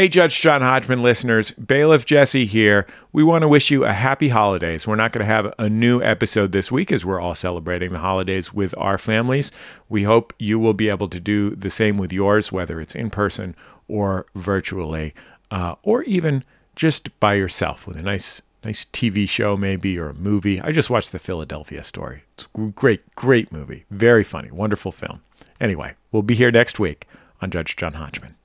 Hey, Judge John Hodgman listeners, Bailiff Jesse here. We want to wish you a happy holidays. We're not going to have a new episode this week as we're all celebrating the holidays with our families. We hope you will be able to do the same with yours, whether it's in person or virtually, uh, or even just by yourself with a nice, nice TV show, maybe, or a movie. I just watched the Philadelphia story. It's a great, great movie. Very funny, wonderful film. Anyway, we'll be here next week on Judge John Hodgman.